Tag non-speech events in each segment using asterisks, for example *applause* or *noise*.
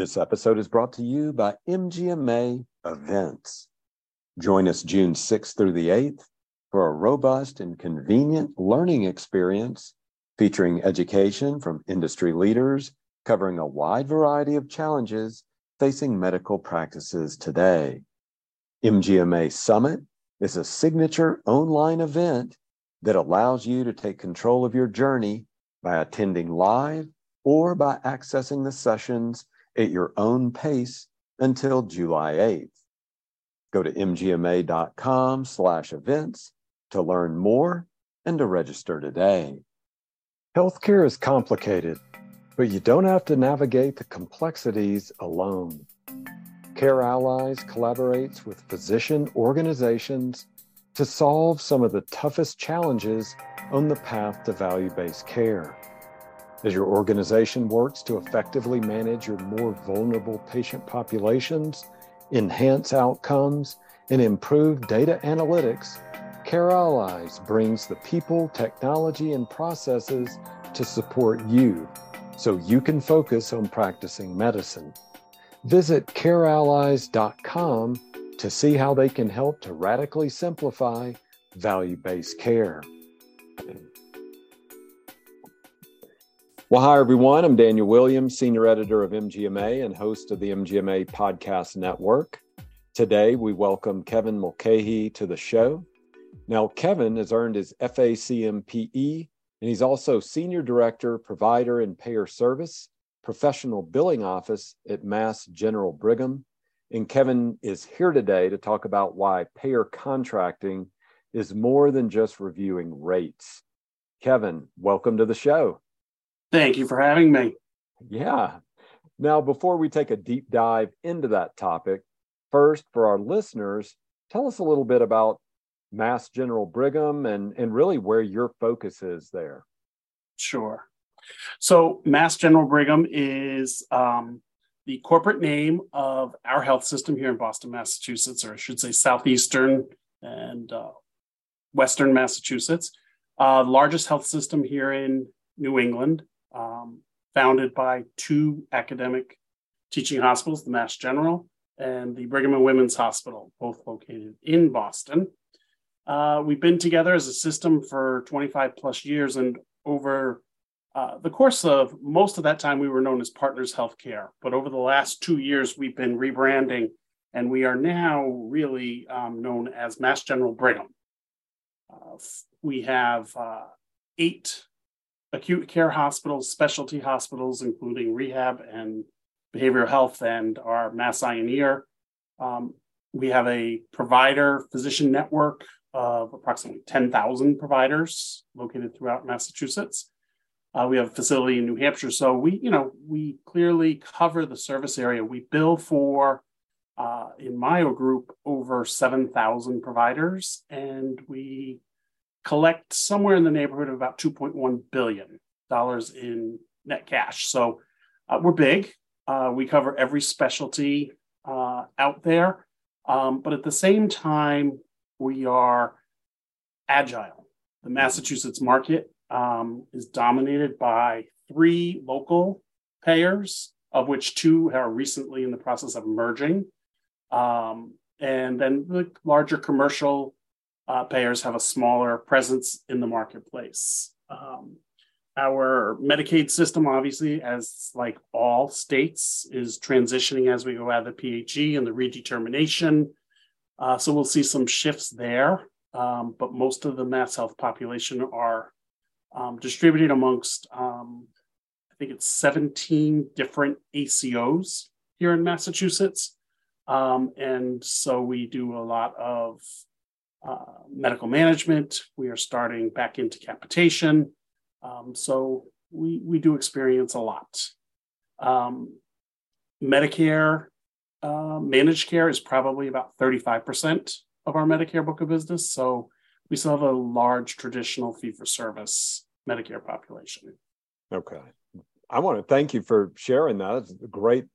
This episode is brought to you by MGMA Events. Join us June 6th through the 8th for a robust and convenient learning experience featuring education from industry leaders covering a wide variety of challenges facing medical practices today. MGMA Summit is a signature online event that allows you to take control of your journey by attending live or by accessing the sessions at your own pace until July 8th. Go to mgma.com slash events to learn more and to register today. Healthcare is complicated, but you don't have to navigate the complexities alone. CareAllies collaborates with physician organizations to solve some of the toughest challenges on the path to value based care. As your organization works to effectively manage your more vulnerable patient populations, enhance outcomes, and improve data analytics, CareAllies brings the people, technology, and processes to support you so you can focus on practicing medicine. Visit careallies.com to see how they can help to radically simplify value based care. Well, hi, everyone. I'm Daniel Williams, Senior Editor of MGMA and host of the MGMA Podcast Network. Today, we welcome Kevin Mulcahy to the show. Now, Kevin has earned his FACMPE, and he's also Senior Director, Provider and Payer Service, Professional Billing Office at Mass General Brigham. And Kevin is here today to talk about why payer contracting is more than just reviewing rates. Kevin, welcome to the show. Thank you for having me. Yeah. Now, before we take a deep dive into that topic, first, for our listeners, tell us a little bit about Mass General Brigham and, and really where your focus is there. Sure. So, Mass General Brigham is um, the corporate name of our health system here in Boston, Massachusetts, or I should say Southeastern and uh, Western Massachusetts. Uh, largest health system here in New England um, founded by two academic teaching hospitals, the Mass General and the Brigham and Women's Hospital, both located in Boston. Uh, we've been together as a system for 25 plus years, and over uh, the course of most of that time, we were known as Partners Healthcare. But over the last two years, we've been rebranding, and we are now really um, known as Mass General Brigham. Uh, we have uh, eight acute care hospitals, specialty hospitals, including rehab and behavioral health, and our Mass Eye and Ear. Um, we have a provider physician network of approximately 10,000 providers located throughout Massachusetts. Uh, we have a facility in New Hampshire, so we, you know, we clearly cover the service area. We bill for, uh, in Mayo Group, over 7,000 providers, and we collect somewhere in the neighborhood of about 2.1 billion dollars in net cash. So uh, we're big. Uh, we cover every specialty uh, out there, um, but at the same time, we are agile. The Massachusetts market um, is dominated by three local payers, of which two are recently in the process of merging. Um, and then the larger commercial uh, payers have a smaller presence in the marketplace. Um, our Medicaid system, obviously, as like all states, is transitioning as we go out of the PHE and the redetermination. Uh, so we'll see some shifts there, um, but most of the MassHealth population are um, distributed amongst, um, I think it's 17 different ACOs here in Massachusetts. Um, and so we do a lot of uh, medical management. We are starting back into capitation. Um, so we, we do experience a lot. Um, Medicare uh, managed care is probably about 35% of our Medicare book of business. So we still have a large traditional fee for service Medicare population. Okay. I want to thank you for sharing that. It's a great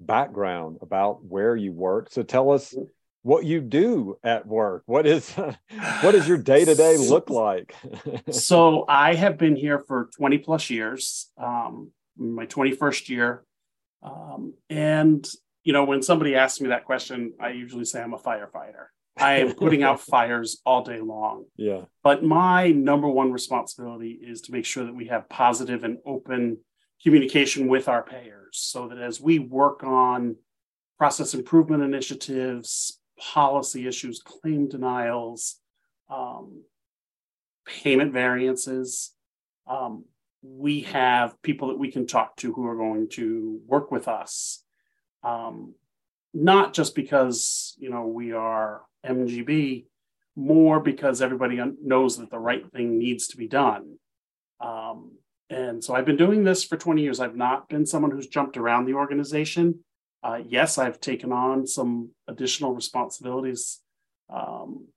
background about where you work. So tell us mm-hmm what you do at work. What is *laughs* what does your day to day look like? *laughs* so I have been here for 20 plus years. Um, my 21st year, Um, and you know, when somebody asks me that question, I usually say I'm a firefighter. I am putting out *laughs* fires all day long. Yeah. But my number one responsibility is to make sure that we have positive and open communication with our payers so that as we work on process improvement initiatives, policy issues, claim denials, um, payment variances, um, we have people that we can talk to who are going to work with us. Um, not just because you know we are MGB, more because everybody knows that the right thing needs to be done. Um, and so I've been doing this for 20 years. I've not been someone who's jumped around the organization. Uh, yes, I've taken on some additional responsibilities. Um,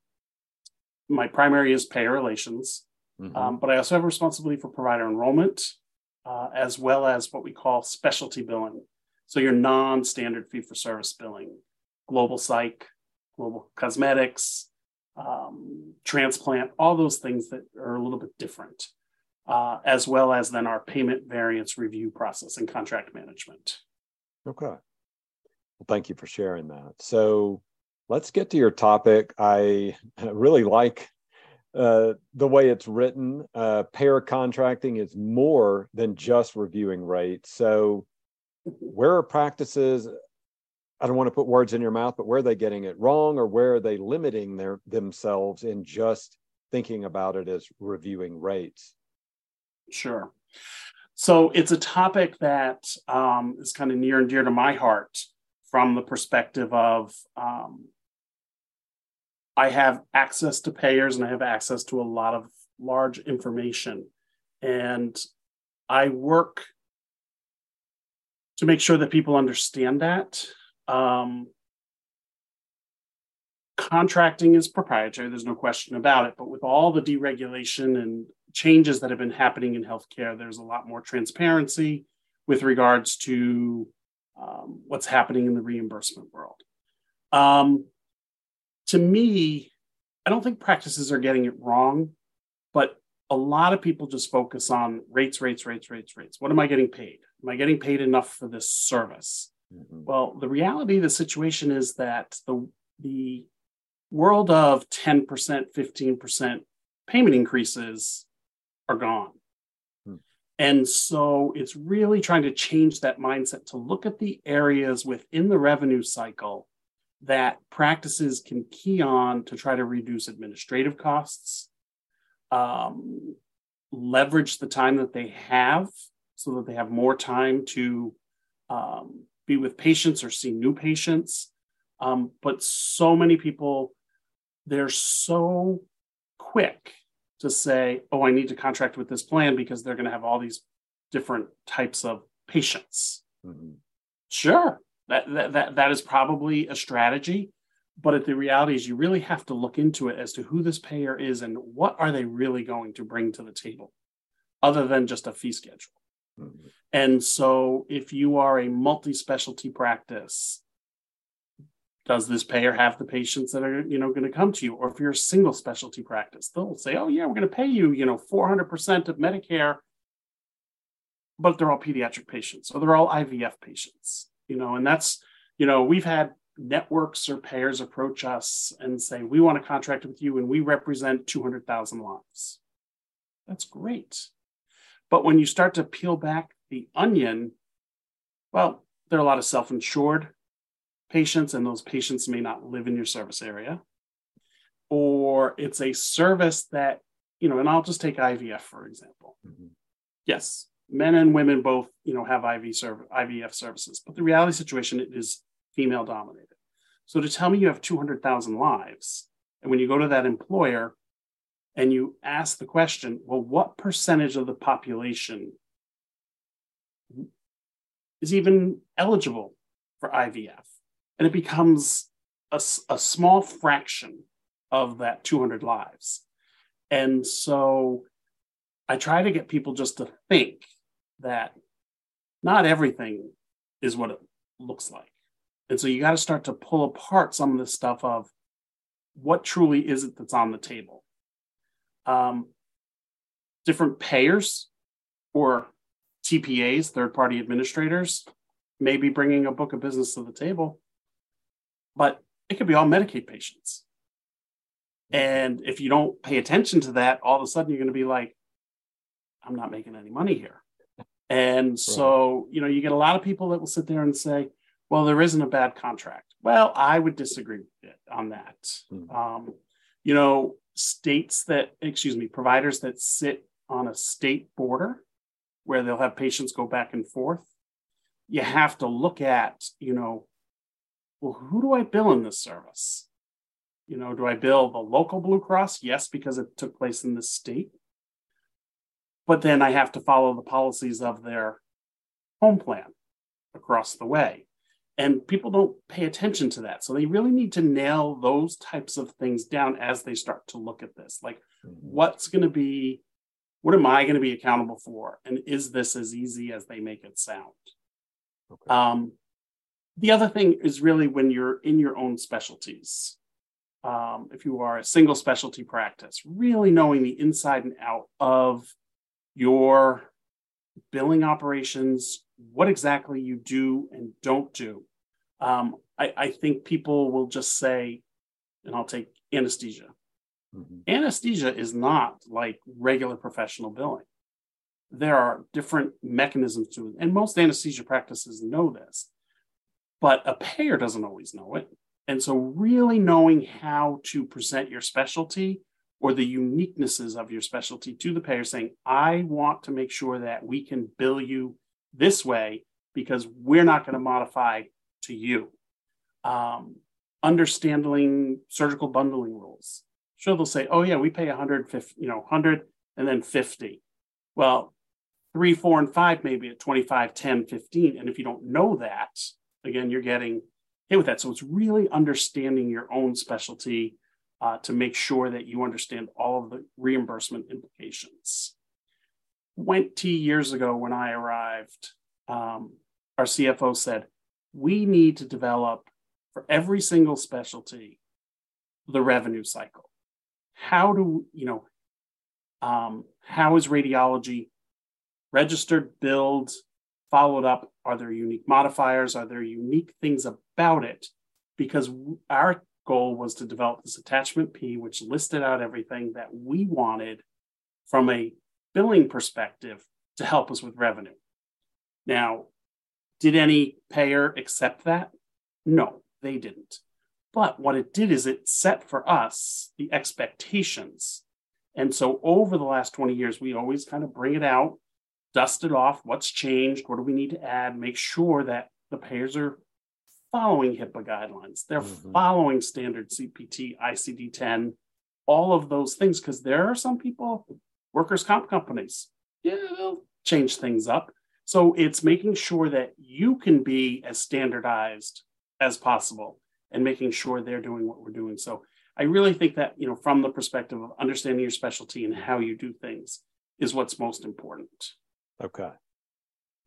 my primary is payer relations, mm-hmm. um, but I also have responsibility for provider enrollment, uh, as well as what we call specialty billing. So your non-standard fee-for-service billing, global psych, global cosmetics, um, transplant, all those things that are a little bit different, uh, as well as then our payment variance review process and contract management. Okay. Well, thank you for sharing that. So let's get to your topic. I *laughs* really like uh, the way it's written. Uh, payer contracting is more than just reviewing rates. So, where are practices I don't want to put words in your mouth, but where are they getting it wrong or where are they limiting their themselves in just thinking about it as reviewing rates? Sure. So it's a topic that um, is kind of near and dear to my heart from the perspective of um, I have access to payers and I have access to a lot of large information. And I work to make sure that people understand that um, contracting is proprietary, there's no question about it. But with all the deregulation and changes that have been happening in healthcare, there's a lot more transparency with regards to um, what's happening in the reimbursement world. Um, to me, I don't think practices are getting it wrong, but a lot of people just focus on rates, rates, rates, rates, rates. What am I getting paid? Am I getting paid enough for this service? Mm-hmm. Well, the reality of the situation is that the the world of 10%, 15% payment increases are gone. And so it's really trying to change that mindset to look at the areas within the revenue cycle that practices can key on to try to reduce administrative costs, um, leverage the time that they have so that they have more time to um, be with patients or see new patients. Um, but so many people, they're so quick to say, oh, I need to contract with this plan because they're going to have all these different types of patients. Mm-hmm. Sure, that, that, that, that is probably a strategy. But the reality is, you really have to look into it as to who this payer is and what are they really going to bring to the table, other than just a fee schedule. Mm-hmm. And so, if you are a multi specialty practice, does this payer have the patients that are you know going to come to you? Or if you're a single specialty practice they'll say oh yeah we're going to pay you you know 400% of medicare. But they're all pediatric patients or they're all ivf patients you know and that's you know we've had networks or payers approach us and say we want to contract with you and we represent 200000 lives. That's great. But when you start to peel back the onion, well, there are a lot of self insured patients, and those patients may not live in your service area. Or it's a service that, you know, and I'll just take IVF for example. Mm-hmm. Yes, men and women both, you know, have IV serv- IVF services, but the reality situation it is female dominated. So to tell me you have 200,000 lives, and when you go to that employer and you ask the question, well, what percentage of the population is even eligible for IVF? And it becomes a, a small fraction of that 200 lives. And so I try to get people just to think that not everything is what it looks like. And so you got to start to pull apart some of this stuff of what truly is it that's on the table um, different payers or TPAs, third party administrators, maybe bringing a book of business to the table, but it could be all Medicaid patients. And if you don't pay attention to that, all of a sudden you're going to be like, I'm not making any money here. And so, you know, you get a lot of people that will sit there and say, well, there isn't a bad contract. Well, I would disagree on that. Mm-hmm. Um, you know, states that, excuse me, providers that sit on a state border where they'll have patients go back and forth, you have to look at, you know, well, who do I bill in this service? You know, do I bill the local Blue Cross? Yes, because it took place in the state. But then I have to follow the policies of their home plan across the way. And people don't pay attention to that. So they really need to nail those types of things down as they start to look at this. Like, mm-hmm. what's going to be, what am I going to be accountable for? And is this as easy as they make it sound? Okay. Um, the other thing is really when you're in your own specialties. Um, if you are a single specialty practice, really knowing the inside and out of your billing operations, what exactly you do and don't do. Um, I, I, think people will just say, and I'll take anesthesia. Mm-hmm. Anesthesia is not like regular professional billing. There are different mechanisms to it, and most anesthesia practices know this, but a payer doesn't always know it. And so, really knowing how to present your specialty or the uniquenesses of your specialty to the payer, saying, I want to make sure that we can bill you this way because we're not going to modify to you. Um, understanding surgical bundling rules. Sure, they'll say, oh, yeah, we pay 150, you know, 100 and then 50. Well, three, four, and five maybe at 25, 10, 15. And if you don't know that, again, you're getting hit with that. So it's really understanding your own specialty uh, to make sure that you understand all of the reimbursement implications. 20 years ago, when I arrived, um, our CFO said, we need to develop for every single specialty the revenue cycle. How do, you know, um, how is radiology registered, billed, followed up? Are there unique modifiers? Are there unique things about it? Because our goal was to develop this attachment P, which listed out everything that we wanted from a billing perspective to help us with revenue. Now, did any payer accept that? No, they didn't. But what it did is it set for us the expectations. And so over the last 20 years, we always kind of bring it out, dust it off. What's changed? What do we need to add? Make sure that the payers are following HIPAA guidelines. They're mm-hmm. following standard CPT, ICD 10, all of those things, because there are some people, workers' comp companies, yeah, they'll change things up. So it's making sure that you can be as standardized as possible and making sure they're doing what we're doing. So I really think that, you know, from the perspective of understanding your specialty and how you do things is what's most important. Okay.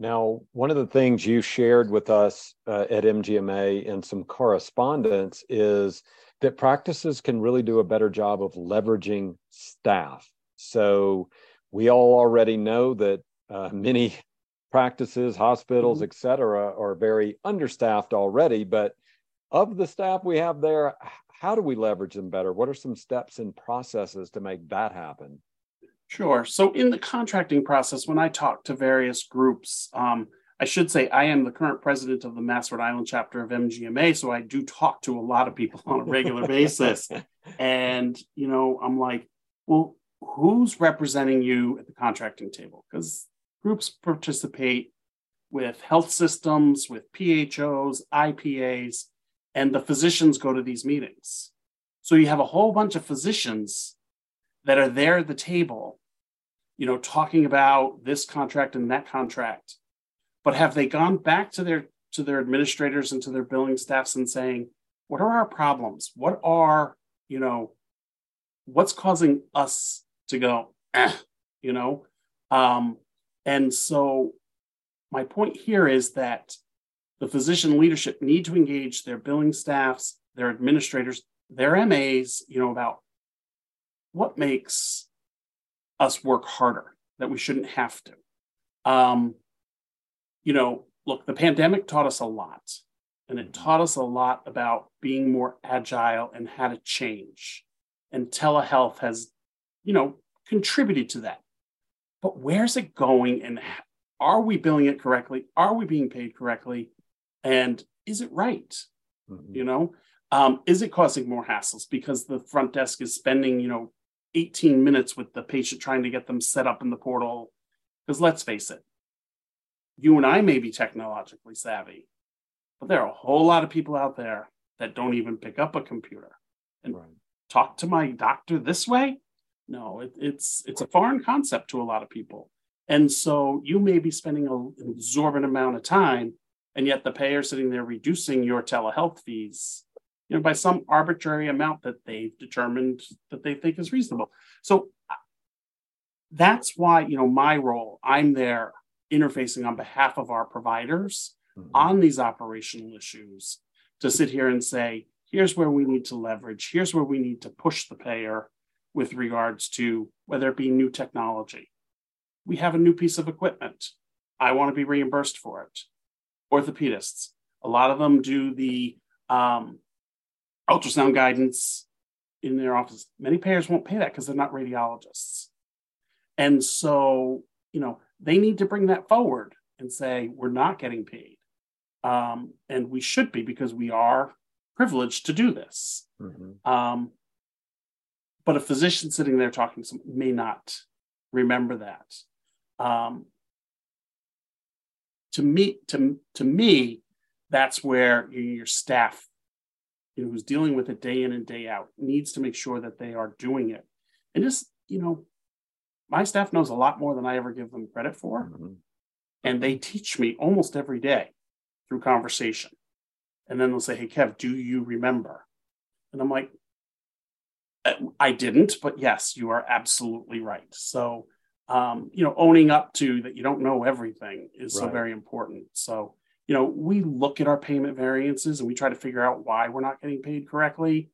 Now, one of the things you shared with us uh, at MGMA in some correspondence is that practices can really do a better job of leveraging staff. So, we all already know that uh, many practices, hospitals, mm-hmm. et cetera, are very understaffed already. But of the staff we have there, how do we leverage them better? What are some steps and processes to make that happen? Sure. So in the contracting process, when I talk to various groups, um, I should say I am the current president of the Mass Rhode Island chapter of MGMA, so I do talk to a lot of people *laughs* on a regular basis. And you know, I'm like, well, who's representing you at the contracting table? Because groups participate with health systems, with PHOs, IPAs, and the physicians go to these meetings. So you have a whole bunch of physicians that are there at the table, you know, talking about this contract and that contract. But have they gone back to their to their administrators and to their billing staffs and saying, what are our problems? What are, you know, what's causing us to go, eh, you know? Um, and so my point here is that the physician leadership need to engage their billing staffs, their administrators, their MAs, you know, about what makes us work harder that we shouldn't have to. Um, you know, look, the pandemic taught us a lot, and it taught us a lot about being more agile and how to change. And telehealth has, you know, contributed to that. But where's it going? And are we billing it correctly? Are we being paid correctly? And is it right? Mm-hmm. You know, um, is it causing more hassles because the front desk is spending, you know, 18 minutes with the patient trying to get them set up in the portal? Because let's face it, you and I may be technologically savvy, but there are a whole lot of people out there that don't even pick up a computer and right. talk to my doctor this way. No, it, it's it's a foreign concept to a lot of people, and so you may be spending an exorbitant amount of time, and yet the payer sitting there reducing your telehealth fees, you know, by some arbitrary amount that they've determined that they think is reasonable. So that's why you know my role. I'm there interfacing on behalf of our providers mm-hmm. on these operational issues to sit here and say, here's where we need to leverage, here's where we need to push the payer with regards to whether it be new technology. We have a new piece of equipment. I want to be reimbursed for it. Orthopedists, a lot of them do the um, ultrasound guidance in their office. Many payers won't pay that because they're not radiologists. And so, you know, they need to bring that forward and say, we're not getting paid. Um, and we should be because we are privileged to do this. Mm-hmm. Um, but a physician sitting there talking to someone may not remember that. Um, to me, to, to me, that's where your staff, you know, who's dealing with it day in and day out, needs to make sure that they are doing it. And just, you know, my staff knows a lot more than I ever give them credit for. Mm-hmm. And they teach me almost every day through conversation. And then they'll say, Hey, Kev, do you remember? And I'm like, uh, I didn't, but yes, you are absolutely right. So, um, you know, owning up to that you don't know everything is right. so very important. So, you know, we look at our payment variances and we try to figure out why we're not getting paid correctly.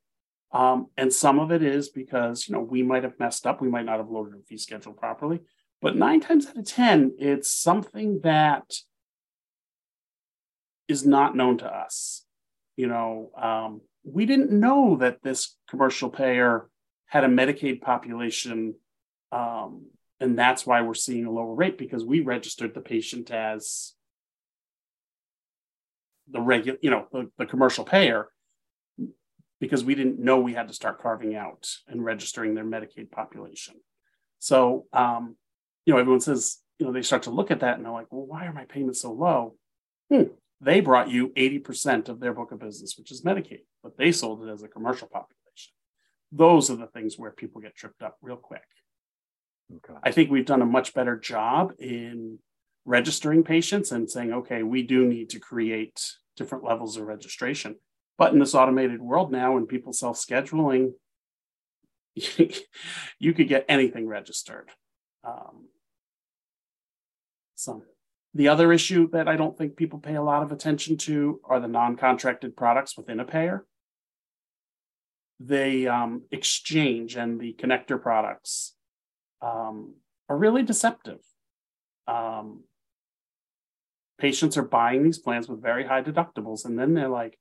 Um, and some of it is because, you know, we might have messed up. We might not have loaded a fee schedule properly. But nine times out of 10, it's something that is not known to us. You know, um, we didn't know that this commercial payer had a Medicaid population. Um, and that's why we're seeing a lower rate because we registered the patient as the regular, you know, the, the commercial payer because we didn't know we had to start carving out and registering their Medicaid population. So, um, you know, everyone says, you know, they start to look at that and they're like, well, why are my payments so low? Hmm. They brought you 80% of their book of business, which is Medicaid, but they sold it as a commercial population. Those are the things where people get tripped up real quick. Okay. I think we've done a much better job in registering patients and saying, okay, we do need to create different levels of registration. But in this automated world now, when people self scheduling, *laughs* you could get anything registered. Um, so, the other issue that I don't think people pay a lot of attention to are the non contracted products within a payer. The um, exchange and the connector products um, are really deceptive. Um, patients are buying these plans with very high deductibles, and then they're like,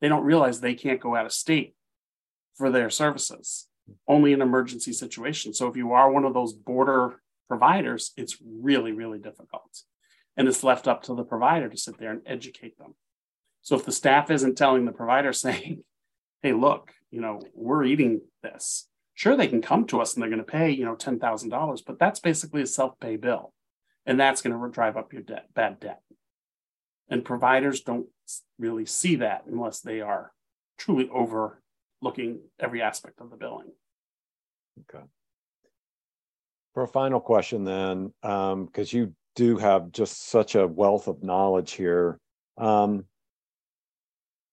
they don't realize they can't go out of state for their services, only in emergency situations. So if you are one of those border providers, it's really, really difficult. And it's left up to the provider to sit there and educate them. So if the staff isn't telling the provider *laughs* saying, hey, look, you know, we're eating this. Sure, they can come to us and they're going to pay, you know, $10,000, but that's basically a self-pay bill. And that's going to drive up your debt, bad debt. And providers don't really see that unless they are truly overlooking every aspect of the billing. Okay. For a final question, then, because um, you do have just such a wealth of knowledge here. Um,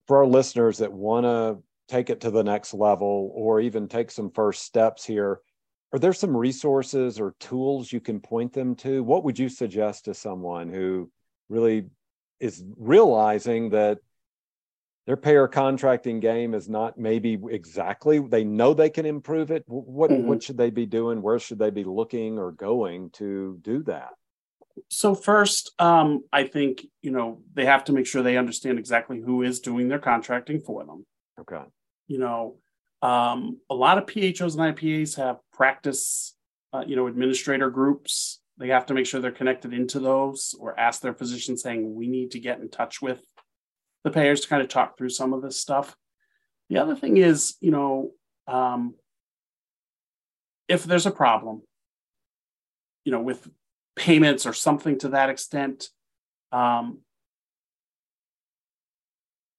for our listeners that want to take it to the next level or even take some first steps here, are there some resources or tools you can point them to? What would you suggest to someone who really is realizing that their payer contracting game is not maybe exactly they know they can improve it what mm-hmm. what should they be doing where should they be looking or going to do that So first, um, I think you know they have to make sure they understand exactly who is doing their contracting for them. Okay. You know, um, a lot of PHOs and IPAs have practice, uh, you know, administrator groups. They have to make sure they're connected into those, or ask their physician saying we need to get in touch with the payers to kind of talk through some of this stuff. The other thing is, you know, um, if there's a problem, you know, with payments or something to that extent, um,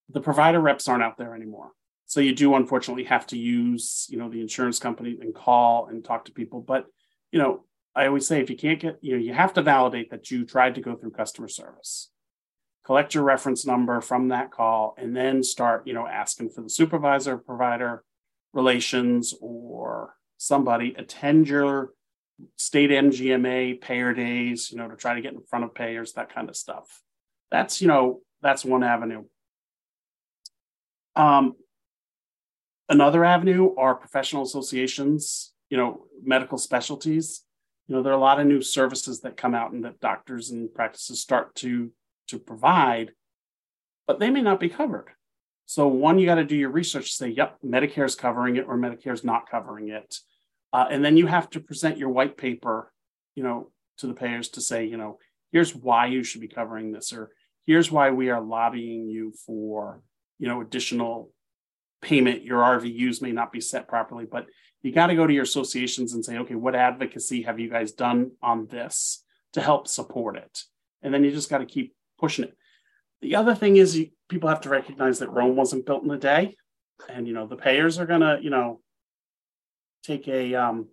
the provider reps aren't out there anymore. So you do unfortunately have to use, you know, the insurance company and call and talk to people. But, you know, I always say if you can't get, you know, you have to validate that you tried to go through customer service. Collect your reference number from that call and then start, you know, asking for the supervisor, provider relations, or somebody attend your state MGMA payer days, you know, to try to get in front of payers, that kind of stuff. That's, you know, that's one avenue. Um, another avenue are professional associations, you know, medical specialties. You know, there are a lot of new services that come out and that doctors and practices start to to provide, but they may not be covered. So one, you got to do your research. Say, yep, Medicare is covering it, or Medicare is not covering it. Uh, and then you have to present your white paper, you know, to the payers to say, you know, here's why you should be covering this, or here's why we are lobbying you for, you know, additional payment. Your RVUs may not be set properly, but you got to go to your associations and say, okay, what advocacy have you guys done on this to help support it? And then you just got to keep pushing it. The other thing is you, people have to recognize that Rome wasn't built in a day, and you know the payers are gonna, you know, take a um,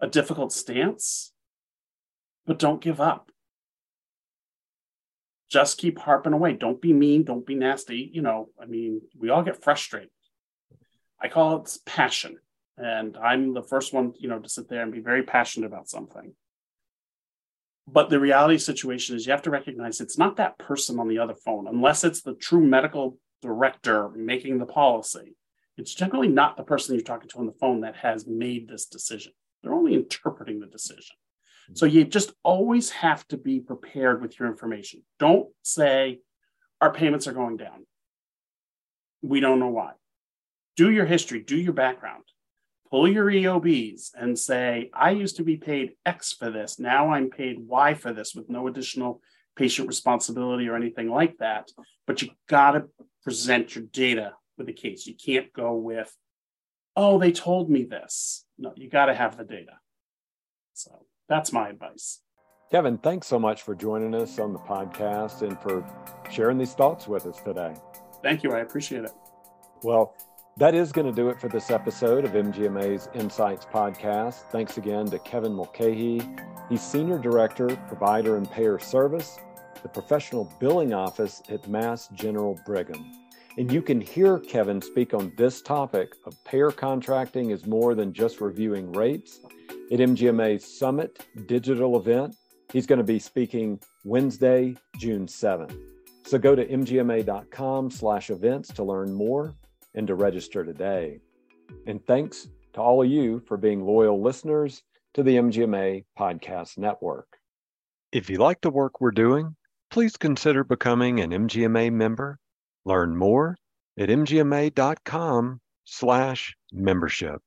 a difficult stance, but don't give up. Just keep harping away. Don't be mean. Don't be nasty. You know, I mean, we all get frustrated. I call it passion, and I'm the first one, you know, to sit there and be very passionate about something. But the reality situation is you have to recognize it's not that person on the other phone, unless it's the true medical director making the policy it's generally not the person you're talking to on the phone that has made this decision. They're only interpreting the decision. So you just always have to be prepared with your information. Don't say, our payments are going down. We don't know why. Do your history, do your background, pull your EOBs and say, I used to be paid X for this. Now I'm paid Y for this with no additional patient responsibility or anything like that. But you got to present your data with the case. You can't go with, oh, they told me this. No, you got to have the data. So that's my advice. Kevin, thanks so much for joining us on the podcast and for sharing these thoughts with us today. Thank you. I appreciate it. Well, that is going to do it for this episode of MGMA's Insights podcast. Thanks again to Kevin Mulcahy. He's Senior Director, Provider and Payer Service, the Professional Billing Office at Mass General Brigham. And you can hear Kevin speak on this topic of payer contracting is more than just reviewing rates at MGMA's Summit digital event. He's going to be speaking Wednesday, June 7th. So go to mgma.com slash events to learn more and to register today. And thanks to all of you for being loyal listeners to the MGMA Podcast Network. If you like the work we're doing, please consider becoming an MGMA member Learn more at mgma.com slash membership.